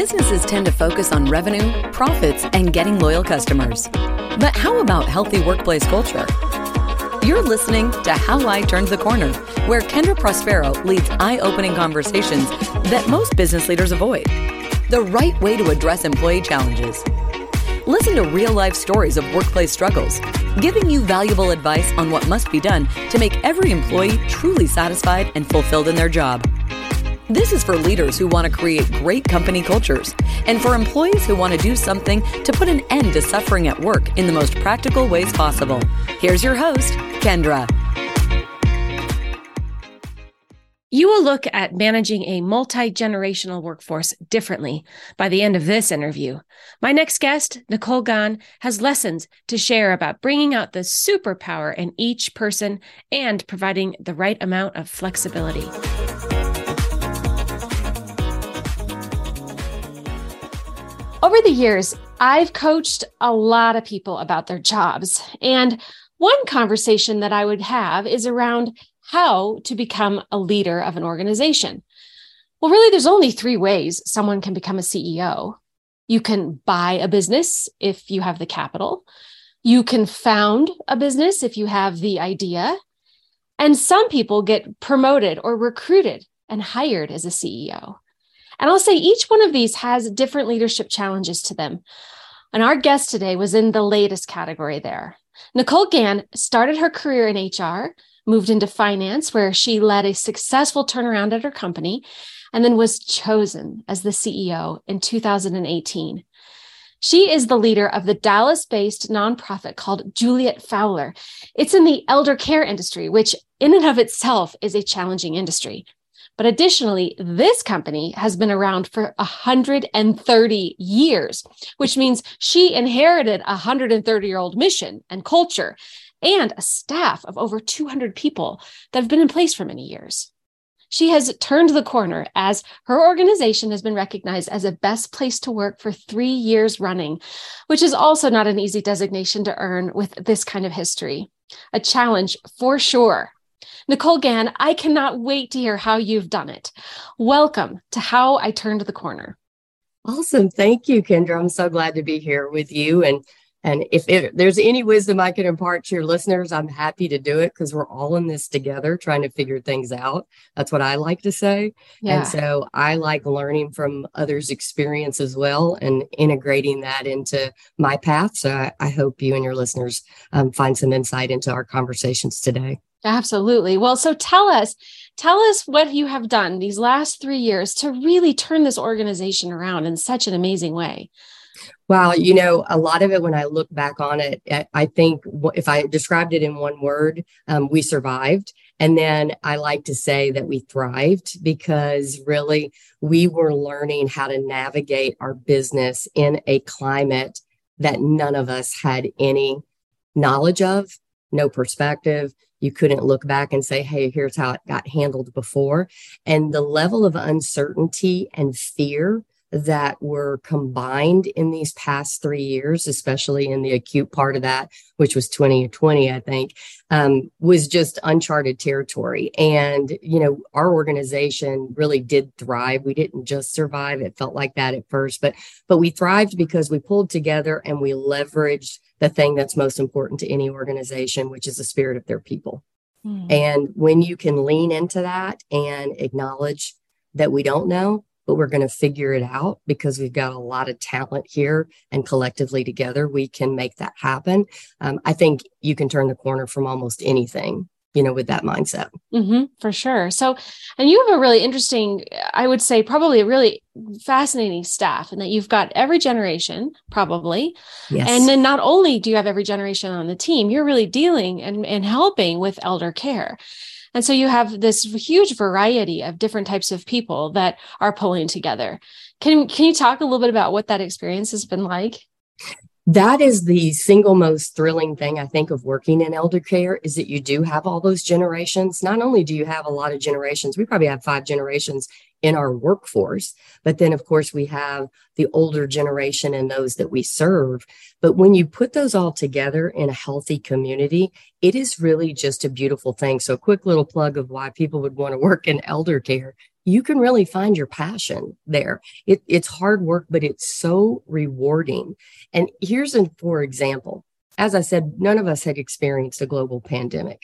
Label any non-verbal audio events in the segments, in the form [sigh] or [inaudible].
Businesses tend to focus on revenue, profits, and getting loyal customers. But how about healthy workplace culture? You're listening to How I Turned the Corner, where Kendra Prospero leads eye opening conversations that most business leaders avoid. The right way to address employee challenges. Listen to real life stories of workplace struggles, giving you valuable advice on what must be done to make every employee truly satisfied and fulfilled in their job. This is for leaders who want to create great company cultures and for employees who want to do something to put an end to suffering at work in the most practical ways possible. Here's your host, Kendra. You will look at managing a multi generational workforce differently by the end of this interview. My next guest, Nicole Gann, has lessons to share about bringing out the superpower in each person and providing the right amount of flexibility. Over the years, I've coached a lot of people about their jobs. And one conversation that I would have is around how to become a leader of an organization. Well, really, there's only three ways someone can become a CEO. You can buy a business if you have the capital. You can found a business if you have the idea. And some people get promoted or recruited and hired as a CEO. And I'll say each one of these has different leadership challenges to them. And our guest today was in the latest category there. Nicole Gann started her career in HR, moved into finance, where she led a successful turnaround at her company, and then was chosen as the CEO in 2018. She is the leader of the Dallas based nonprofit called Juliette Fowler. It's in the elder care industry, which in and of itself is a challenging industry. But additionally, this company has been around for 130 years, which means she inherited a 130 year old mission and culture and a staff of over 200 people that have been in place for many years. She has turned the corner as her organization has been recognized as a best place to work for three years running, which is also not an easy designation to earn with this kind of history. A challenge for sure. Nicole Gann, I cannot wait to hear how you've done it. Welcome to How I Turned the Corner. Awesome. Thank you, Kendra. I'm so glad to be here with you. And and if it, there's any wisdom I can impart to your listeners, I'm happy to do it because we're all in this together trying to figure things out. That's what I like to say. Yeah. And so I like learning from others' experience as well and integrating that into my path. So I, I hope you and your listeners um, find some insight into our conversations today. Absolutely. Well, so tell us, tell us what you have done these last three years to really turn this organization around in such an amazing way. Well, you know, a lot of it, when I look back on it, I think if I described it in one word, um, we survived. And then I like to say that we thrived because really we were learning how to navigate our business in a climate that none of us had any knowledge of, no perspective, you couldn't look back and say, hey, here's how it got handled before. And the level of uncertainty and fear that were combined in these past three years, especially in the acute part of that, which was 2020, I think, um, was just uncharted territory. And, you know, our organization really did thrive. We didn't just survive. It felt like that at first, but, but we thrived because we pulled together and we leveraged the thing that's most important to any organization, which is the spirit of their people. Mm. And when you can lean into that and acknowledge that we don't know, but we're going to figure it out because we've got a lot of talent here and collectively together we can make that happen. Um, I think you can turn the corner from almost anything you know, with that mindset. Mm-hmm, for sure. So, and you have a really interesting, I would say, probably a really fascinating staff, and that you've got every generation, probably. Yes. And then not only do you have every generation on the team, you're really dealing and, and helping with elder care. And so you have this huge variety of different types of people that are pulling together. Can, can you talk a little bit about what that experience has been like? That is the single most thrilling thing I think of working in elder care is that you do have all those generations. Not only do you have a lot of generations, we probably have five generations in our workforce, but then of course we have the older generation and those that we serve. But when you put those all together in a healthy community, it is really just a beautiful thing. So, quick little plug of why people would want to work in elder care you can really find your passion there. It, it's hard work, but it's so rewarding. And here's an for example. As I said, none of us had experienced a global pandemic,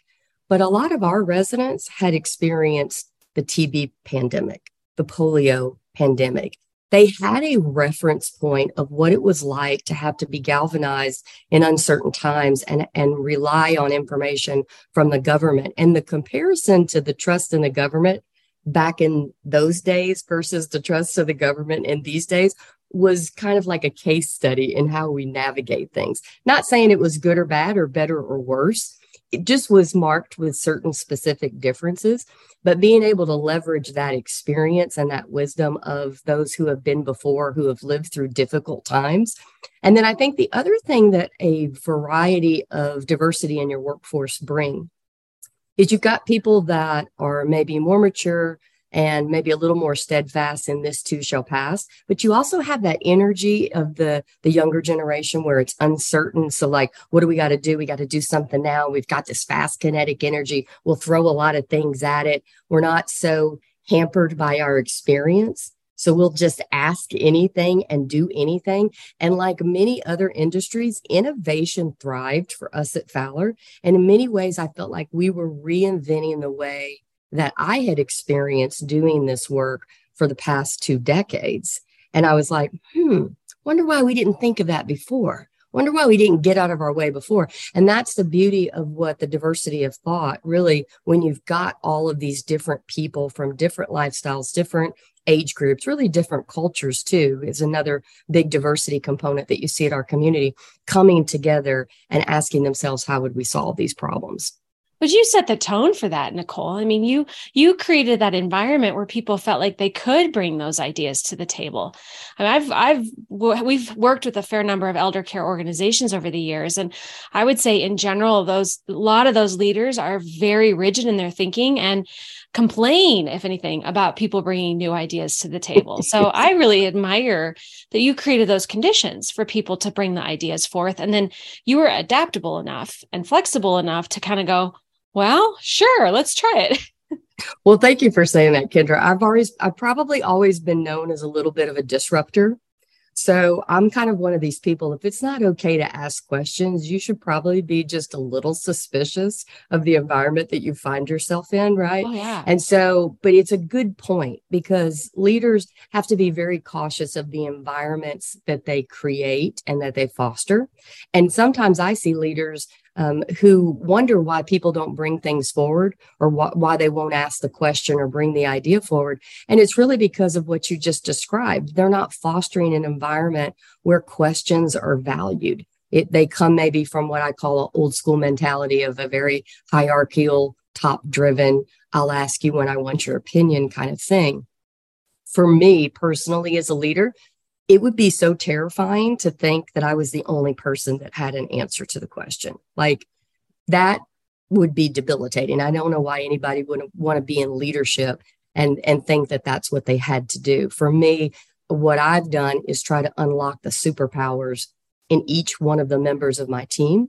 but a lot of our residents had experienced the TB pandemic, the polio pandemic. They had a reference point of what it was like to have to be galvanized in uncertain times and, and rely on information from the government. And the comparison to the trust in the government back in those days versus the trust of the government in these days was kind of like a case study in how we navigate things. Not saying it was good or bad or better or worse. It just was marked with certain specific differences, but being able to leverage that experience and that wisdom of those who have been before, who have lived through difficult times. And then I think the other thing that a variety of diversity in your workforce bring is you've got people that are maybe more mature and maybe a little more steadfast in this too shall pass but you also have that energy of the the younger generation where it's uncertain. So like what do we got to do? We got to do something now. We've got this fast kinetic energy. We'll throw a lot of things at it. We're not so hampered by our experience so we'll just ask anything and do anything. And like many other industries, innovation thrived for us at Fowler. And in many ways, I felt like we were reinventing the way that I had experienced doing this work for the past two decades. And I was like, hmm, wonder why we didn't think of that before. Wonder why we didn't get out of our way before. And that's the beauty of what the diversity of thought really, when you've got all of these different people from different lifestyles, different age groups, really different cultures too, is another big diversity component that you see at our community coming together and asking themselves, how would we solve these problems? But you set the tone for that, Nicole. I mean, you you created that environment where people felt like they could bring those ideas to the table. I mean, I've I've we've worked with a fair number of elder care organizations over the years, and I would say in general, those a lot of those leaders are very rigid in their thinking and complain, if anything, about people bringing new ideas to the table. So I [laughs] really admire that you created those conditions for people to bring the ideas forth, and then you were adaptable enough and flexible enough to kind of go well, sure, let's try it. well, thank you for saying that, Kendra. I've always, I've probably always been known as a little bit of a disruptor. So I'm kind of one of these people. If it's not okay to ask questions, you should probably be just a little suspicious of the environment that you find yourself in, right? Oh, yeah. And so, but it's a good point because leaders have to be very cautious of the environments that they create and that they foster. And sometimes I see leaders um, who wonder why people don't bring things forward or wh- why they won't ask the question or bring the idea forward. And it's really because of what you just described. They're not fostering an environment where questions are valued. It, they come maybe from what I call an old school mentality of a very hierarchical, top driven, I'll ask you when I want your opinion kind of thing. For me personally, as a leader, it would be so terrifying to think that I was the only person that had an answer to the question. Like that would be debilitating. I don't know why anybody would want to be in leadership and and think that that's what they had to do. For me, what I've done is try to unlock the superpowers in each one of the members of my team,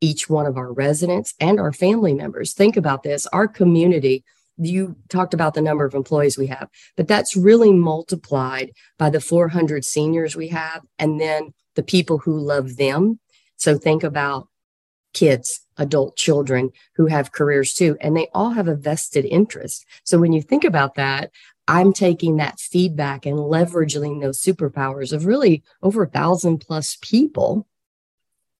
each one of our residents and our family members. Think about this. Our community you talked about the number of employees we have, but that's really multiplied by the 400 seniors we have and then the people who love them. So think about kids, adult children who have careers too, and they all have a vested interest. So when you think about that, I'm taking that feedback and leveraging those superpowers of really over a thousand plus people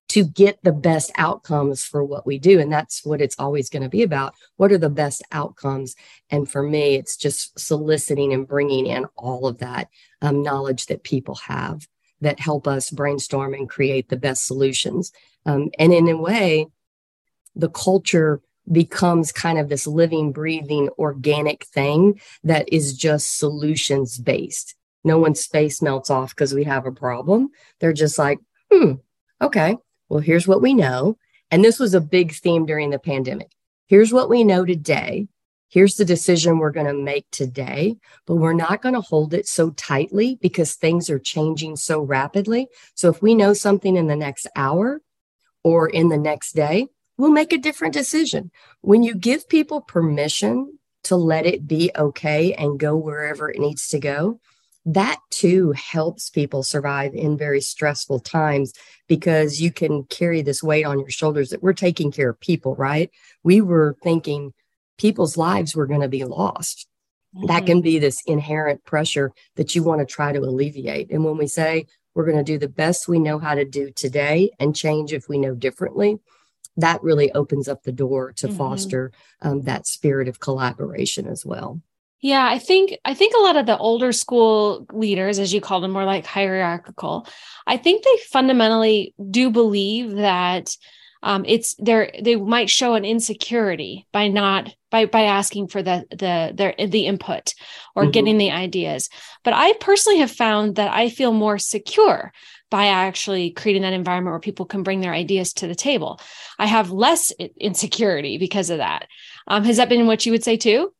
to get the best outcomes for what we do. And that's what it's always going to be about. What are the best outcomes? And for me, it's just soliciting and bringing in all of that um, knowledge that people have that help us brainstorm and create the best solutions. Um, and in a way, the culture becomes kind of this living, breathing, organic thing that is just solutions based. No one's face melts off because we have a problem. They're just like, hmm, okay, well, here's what we know. And this was a big theme during the pandemic. Here's what we know today. Here's the decision we're going to make today, but we're not going to hold it so tightly because things are changing so rapidly. So if we know something in the next hour or in the next day, we'll make a different decision. When you give people permission to let it be okay and go wherever it needs to go, that too helps people survive in very stressful times because you can carry this weight on your shoulders that we're taking care of people, right? We were thinking people's lives were going to be lost. Mm-hmm. That can be this inherent pressure that you want to try to alleviate. And when we say we're going to do the best we know how to do today and change if we know differently, that really opens up the door to mm-hmm. foster um, that spirit of collaboration as well. Yeah, I think I think a lot of the older school leaders, as you call them, more like hierarchical, I think they fundamentally do believe that um, it's there they might show an insecurity by not by by asking for the the their the input or mm-hmm. getting the ideas. But i personally have found that i feel more secure by actually creating that environment where people can bring their ideas to the table. I have less insecurity because of that. Um, has that been what you would say too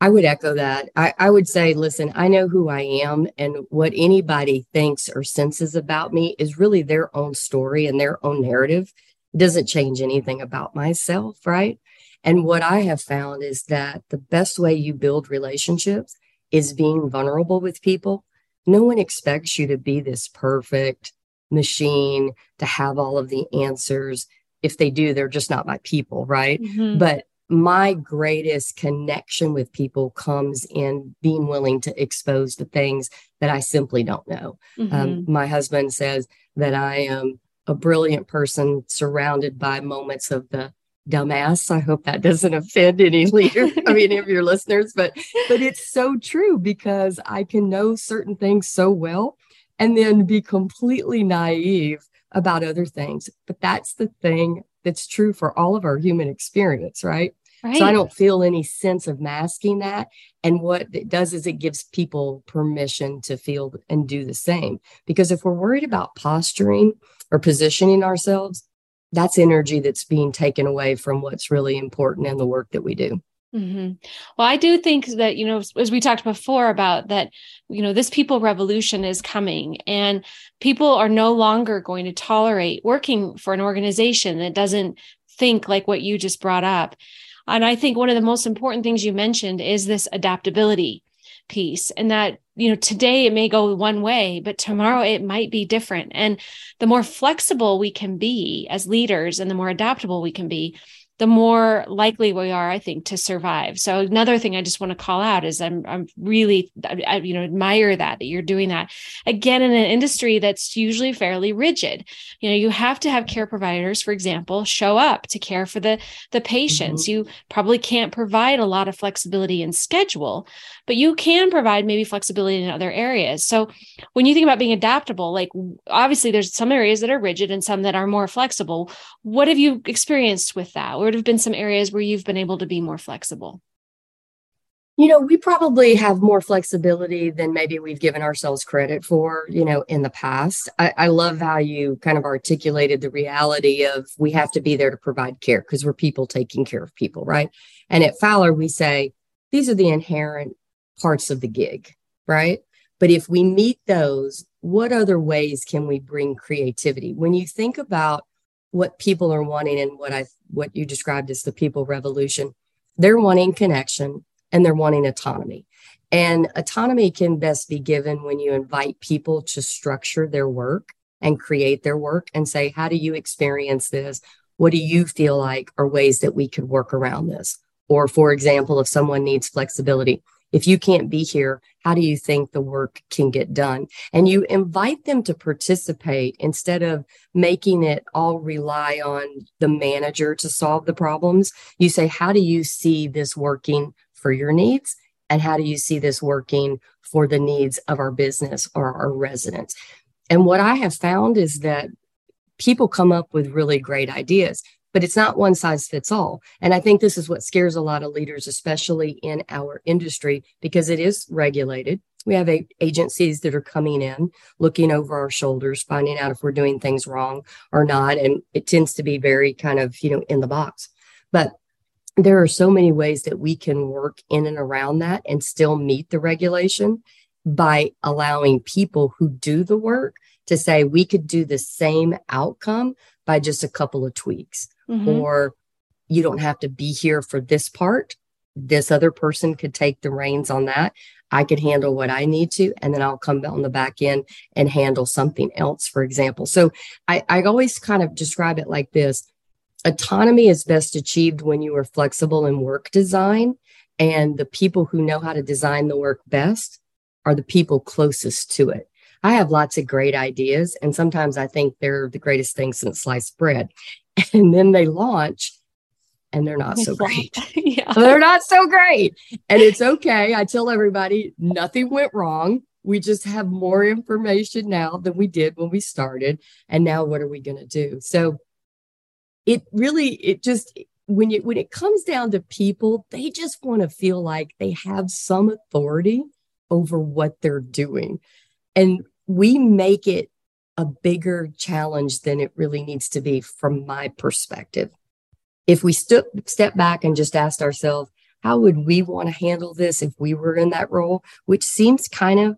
I would echo that. I, I, would say, listen, I know who I am, and what anybody thinks or senses about me is really their own story and their own narrative doesn't change anything about myself, right? And what I have found is that the best way you build relationships is being vulnerable with people. No one expects you to be this perfect machine to have all of the answers. If they do, they're just not my people, right? Mm-hmm. But my greatest connection with people comes in being willing to expose the things that I simply don't know. Um, mm-hmm. Um, my husband says that I am a brilliant person surrounded by moments of the dumbass. I hope that doesn't offend any [laughs] leader, I mean, any of your listeners, but but it's so true because I can know certain things so well and then be completely naive about other things. But that's the thing that's true for all of our human experience, right? Right. So I don't feel any sense of masking that. And what it does is it gives people permission to feel and do the same. Because if we're worried about posturing or positioning ourselves, that's energy that's being taken away from what's really important in the work that we do. Mm-hmm. Well, I do think that, you know, as we talked before about that, you know, this people revolution is coming and people are no longer going to tolerate working for an organization that doesn't think like what you just brought up. And I think one of the most important things you mentioned is this adaptability piece and that you know today it may go one way but tomorrow it might be different and the more flexible we can be as leaders and the more adaptable we can be the more likely we are, I think, to survive. So another thing I just want to call out is I'm I'm really I, you know admire that that you're doing that again in an industry that's usually fairly rigid. You know, you have to have care providers, for example, show up to care for the the patients. Mm-hmm. You probably can't provide a lot of flexibility in schedule, but you can provide maybe flexibility in other areas. So when you think about being adaptable, like obviously there's some areas that are rigid and some that are more flexible. What have you experienced with that? Would have been some areas where you've been able to be more flexible? You know, we probably have more flexibility than maybe we've given ourselves credit for, you know, in the past. I, I love how you kind of articulated the reality of we have to be there to provide care because we're people taking care of people, right? And at Fowler, we say these are the inherent parts of the gig, right? But if we meet those, what other ways can we bring creativity? When you think about what people are wanting and what I what you described as the people revolution. They're wanting connection and they're wanting autonomy. And autonomy can best be given when you invite people to structure their work and create their work and say, How do you experience this? What do you feel like are ways that we could work around this? Or, for example, if someone needs flexibility, if you can't be here, how do you think the work can get done? And you invite them to participate instead of making it all rely on the manager to solve the problems. You say, how do you see this working for your needs? And how do you see this working for the needs of our business or our residents? And what I have found is that people come up with really great ideas but it's not one size fits all. And I think this is what scares a lot of leaders, especially in our industry, because it is regulated. We have agencies that are coming in, looking over our shoulders, finding out if we're doing things wrong or not. And it tends to be very kind of, you know, in the box. But there are so many ways that we can work in and around that and still meet the regulation by allowing people who do the work to say we could do the same outcome by just a couple of tweaks mm-hmm. or you don't have to be here for this part this other person could take the reins on that. I could handle what I need to, and then I'll come on the back end and handle something else, for example. So I, I always kind of describe it like this autonomy is best achieved when you are flexible in work design. And the people who know how to design the work best are the people closest to it. I have lots of great ideas, and sometimes I think they're the greatest thing since sliced bread. [laughs] And then they launch, and they're not so great. [laughs] yeah. [laughs] They're not so great. And it's okay. I tell everybody nothing went wrong. We just have more information now than we did when we started. And now what are we going to do? So it really, it just, when you when it comes down to people, they just want to feel like they have some authority over what they're doing. And we make it a bigger challenge than it really needs to be from my perspective if we st- step back and just asked ourselves, how would we want to handle this if we were in that role, which seems kind of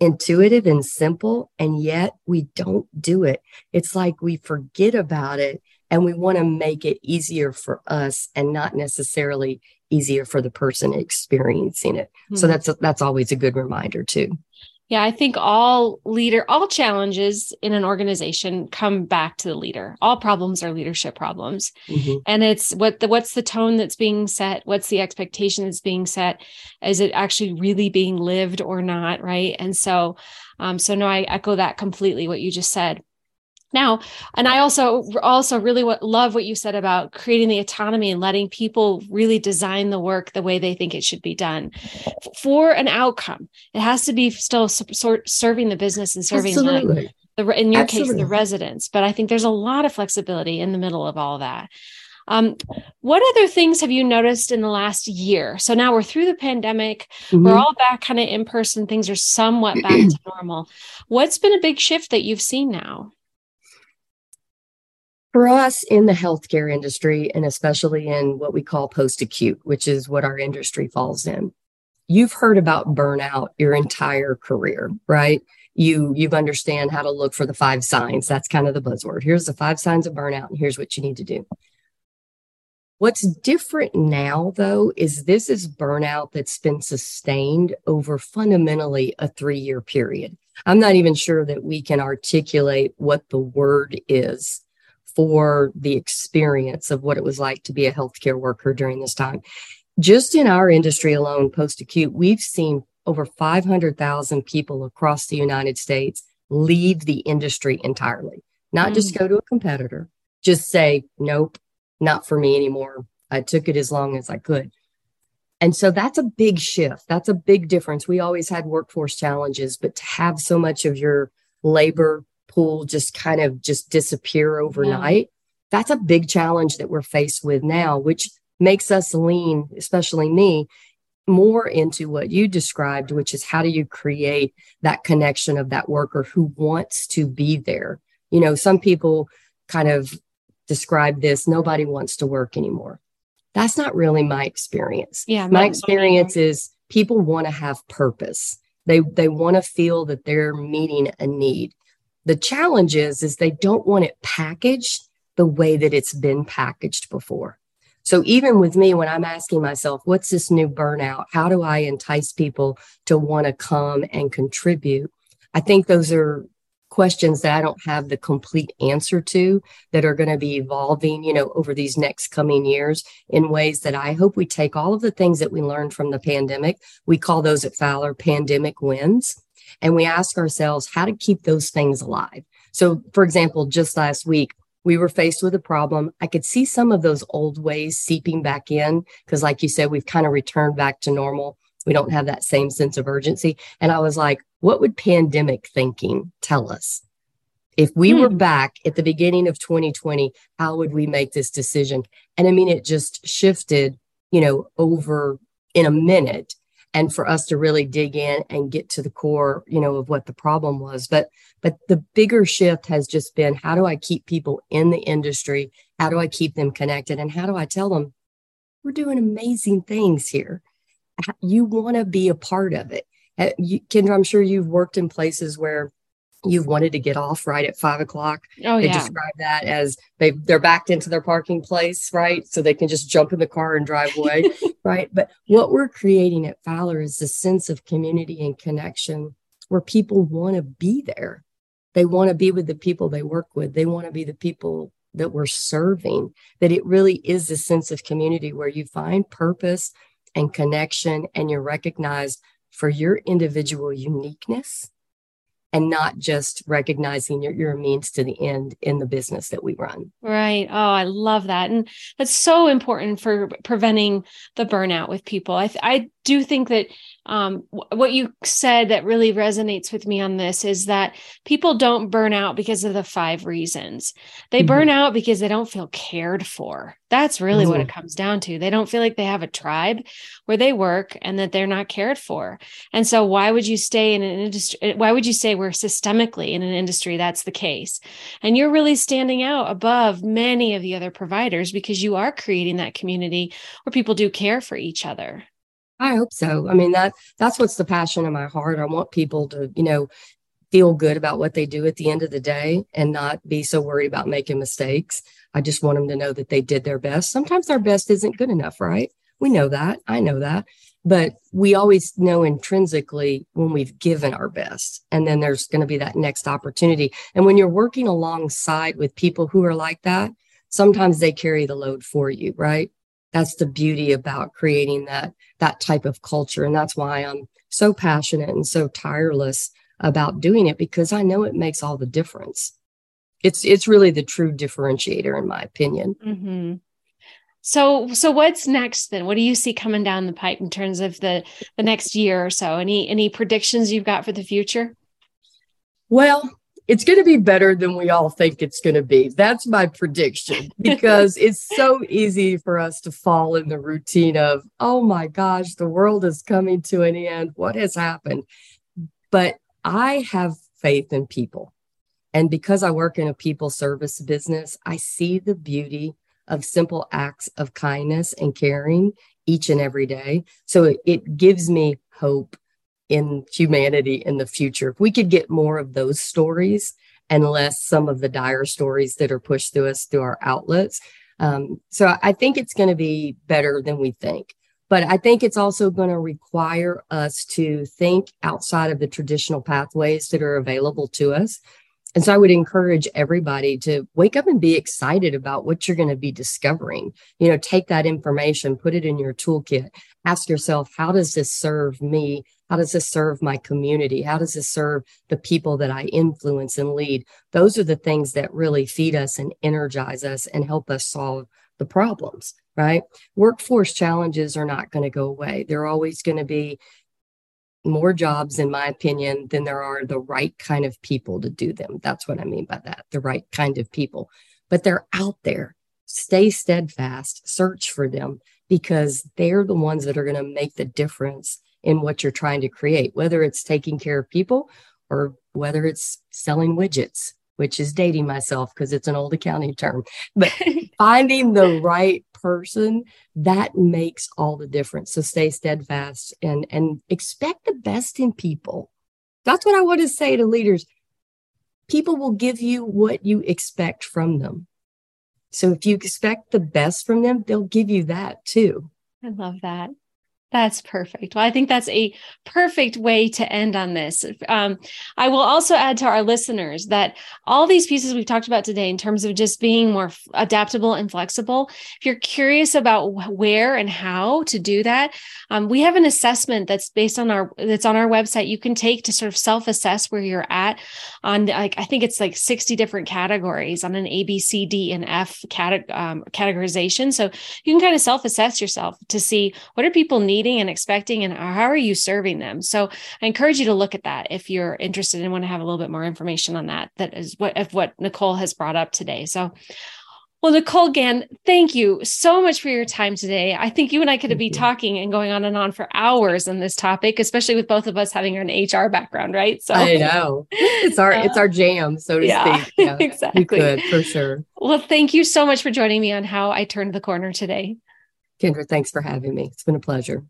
intuitive and simple, and yet we don't do it. It's like we forget about it and we want to make it easier for us and not necessarily easier for the person experiencing it. Mm-hmm. So hmm. that's that's always a good reminder too. Yeah, I think all leader, all challenges in an organization come back to the leader. All problems are leadership problems. Mm-hmm. And it's what the what's the tone that's being set? What's the expectation that's being set? Is it actually really being lived or not? Right. And so um, so no, I echo that completely what you just said now and i also also really what, love what you said about creating the autonomy and letting people really design the work the way they think it should be done for an outcome it has to be still sort serving the business and serving the, the, in your Absolutely. case the residents but i think there's a lot of flexibility in the middle of all that um, what other things have you noticed in the last year? So now we're through the pandemic, mm-hmm. we're all back kind of in person, things are somewhat back to [clears throat] normal. What's been a big shift that you've seen now? For us in the healthcare industry, and especially in what we call post acute, which is what our industry falls in, you've heard about burnout your entire career, right? You you've understand how to look for the five signs. That's kind of the buzzword. Here's the five signs of burnout, and here's what you need to do. What's different now, though, is this is burnout that's been sustained over fundamentally a three year period. I'm not even sure that we can articulate what the word is for the experience of what it was like to be a healthcare worker during this time. Just in our industry alone, post acute, we've seen over 500,000 people across the United States leave the industry entirely, not mm. just go to a competitor, just say, nope, not for me anymore. I took it as long as I could. And so that's a big shift. That's a big difference. We always had workforce challenges, but to have so much of your labor pool just kind of just disappear overnight. Yeah. That's a big challenge that we're faced with now, which makes us lean, especially me, more into what you described, which is how do you create that connection of that worker who wants to be there? You know, some people kind of describe this nobody wants to work anymore. That's not really my experience. Yeah, my experience is people want to have purpose. They they want to feel that they're meeting a need. The challenge is, is they don't want it packaged the way that it's been packaged before. So even with me, when I'm asking myself, what's this new burnout? How do I entice people to want to come and contribute? I think those are questions that I don't have the complete answer to that are going to be evolving, you know, over these next coming years in ways that I hope we take all of the things that we learned from the pandemic. We call those at Fowler pandemic wins and we ask ourselves how to keep those things alive. So, for example, just last week, we were faced with a problem. I could see some of those old ways seeping back in because, like you said, we've kind of returned back to normal. We don't have that same sense of urgency. And I was like, what would pandemic thinking tell us? If we hmm. were back at the beginning of 2020, how would we make this decision? And I mean, it just shifted, you know, over in a minute and for us to really dig in and get to the core you know of what the problem was. But but the bigger shift has just been how do i keep people in the industry? How do i keep them connected? And how do i tell them we're doing amazing things here. You want to be a part of it. Uh, kendra i'm sure you've worked in places where you've wanted to get off right at five o'clock. Oh, they yeah. describe that as they they're backed into their parking place, right? So they can just jump in the car and drive away, [laughs] right? But what we're creating at Fowler is a sense of community and connection where people want to be there. They want to be with the people they work with. They want to be the people that we're serving. That it really is a sense of community where you find purpose and connection and you're recognized for your individual uniqueness and not just recognizing you're, you're means to the end in the business that we run. Right. Oh, I love that. And that's so important for preventing the burnout with people. I, I do think that um, what you said that really resonates with me on this is that people don't burn out because of the five reasons. They mm-hmm. burn out because they don't feel cared for. That's really mm-hmm. what it comes down to. They don't feel like they have a tribe where they work and that they're not cared for. And so, why would you stay in an industry? Why would you say we're systemically in an industry that's the case? And you're really standing out above many of the other providers because you are creating that community where people do care for each other. I hope so. I mean that that's what's the passion in my heart. I want people to, you know, feel good about what they do at the end of the day and not be so worried about making mistakes. I just want them to know that they did their best. Sometimes our best isn't good enough, right? We know that. I know that. But we always know intrinsically when we've given our best. And then there's going to be that next opportunity. And when you're working alongside with people who are like that, sometimes they carry the load for you, right? That's the beauty about creating that that type of culture. And that's why i'm so passionate and so tireless about doing it because i know it makes all the difference. It's it's really the true differentiator in my opinion. Mm-hmm. so so what's next then? What do you see coming down the pipe in terms of the the next year or so? Any any predictions you've got for the future? Well it's going to be better than we all think it's going to be. That's my prediction [laughs] because it's so easy for us to fall in the routine of, oh my gosh, the world is coming to an end. What has happened? But I have faith in people. And because I work in a people service business, I see the beauty of simple acts of kindness and caring each and every day. So it, it gives me hope in humanity in the future. If we could get more of those stories and less some of the dire stories that are pushed through us through our outlets. Um, so I think it's going to be better than we think. But I think it's also going to require us to think outside of the traditional pathways that are available to us. And so I would encourage everybody to wake up and be excited about what you're going to be discovering. You know, take that information, put it in your toolkit, ask yourself, how does this serve me how does this serve my community? How does this serve the people that I influence and lead? Those are the things that really feed us and energize us and help us solve the problems, right? Workforce challenges are not going to go away. They're always going to be more jobs, in my opinion, than there are the right kind of people to do them. That's what I mean by that the right kind of people. But they're out there. Stay steadfast, search for them because they're the ones that are going to make the difference in what you're trying to create, whether it's taking care of people or whether it's selling widgets, which is dating myself because it's an old accounting term. But [laughs] finding the right person that makes all the difference. So stay steadfast and and expect the best in people. That's what I want to say to leaders. People will give you what you expect from them. So if you expect the best from them, they'll give you that too. I love that. That's perfect. Well, I think that's a perfect way to end on this. Um, I will also add to our listeners that all these pieces we've talked about today, in terms of just being more adaptable and flexible, if you're curious about where and how to do that, um, we have an assessment that's based on our that's on our website. You can take to sort of self assess where you're at on like I think it's like 60 different categories on an A, B, C, D, and F cate- um, categorization. So you can kind of self assess yourself to see what do people need needing and expecting and how are you serving them so i encourage you to look at that if you're interested and want to have a little bit more information on that that is what of what nicole has brought up today so well, Nicole Gann, thank you so much for your time today. I think you and I could be talking and going on and on for hours on this topic, especially with both of us having an HR background, right? So I know it's our [laughs] uh, it's our jam, so to yeah, speak. [laughs] Yeah, exactly. You could for sure. Well, thank you so much for joining me on how I turned the corner today. Kendra, thanks for having me. It's been a pleasure.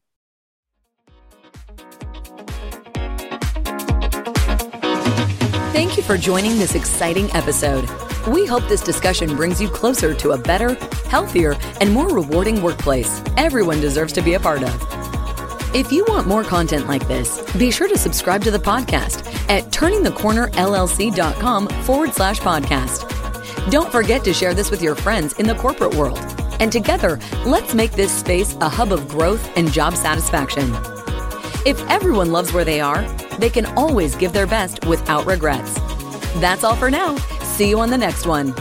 Thank you for joining this exciting episode. We hope this discussion brings you closer to a better, healthier, and more rewarding workplace everyone deserves to be a part of. If you want more content like this, be sure to subscribe to the podcast at turningthecornerllc.com forward slash podcast. Don't forget to share this with your friends in the corporate world. And together, let's make this space a hub of growth and job satisfaction. If everyone loves where they are, they can always give their best without regrets. That's all for now. See you on the next one.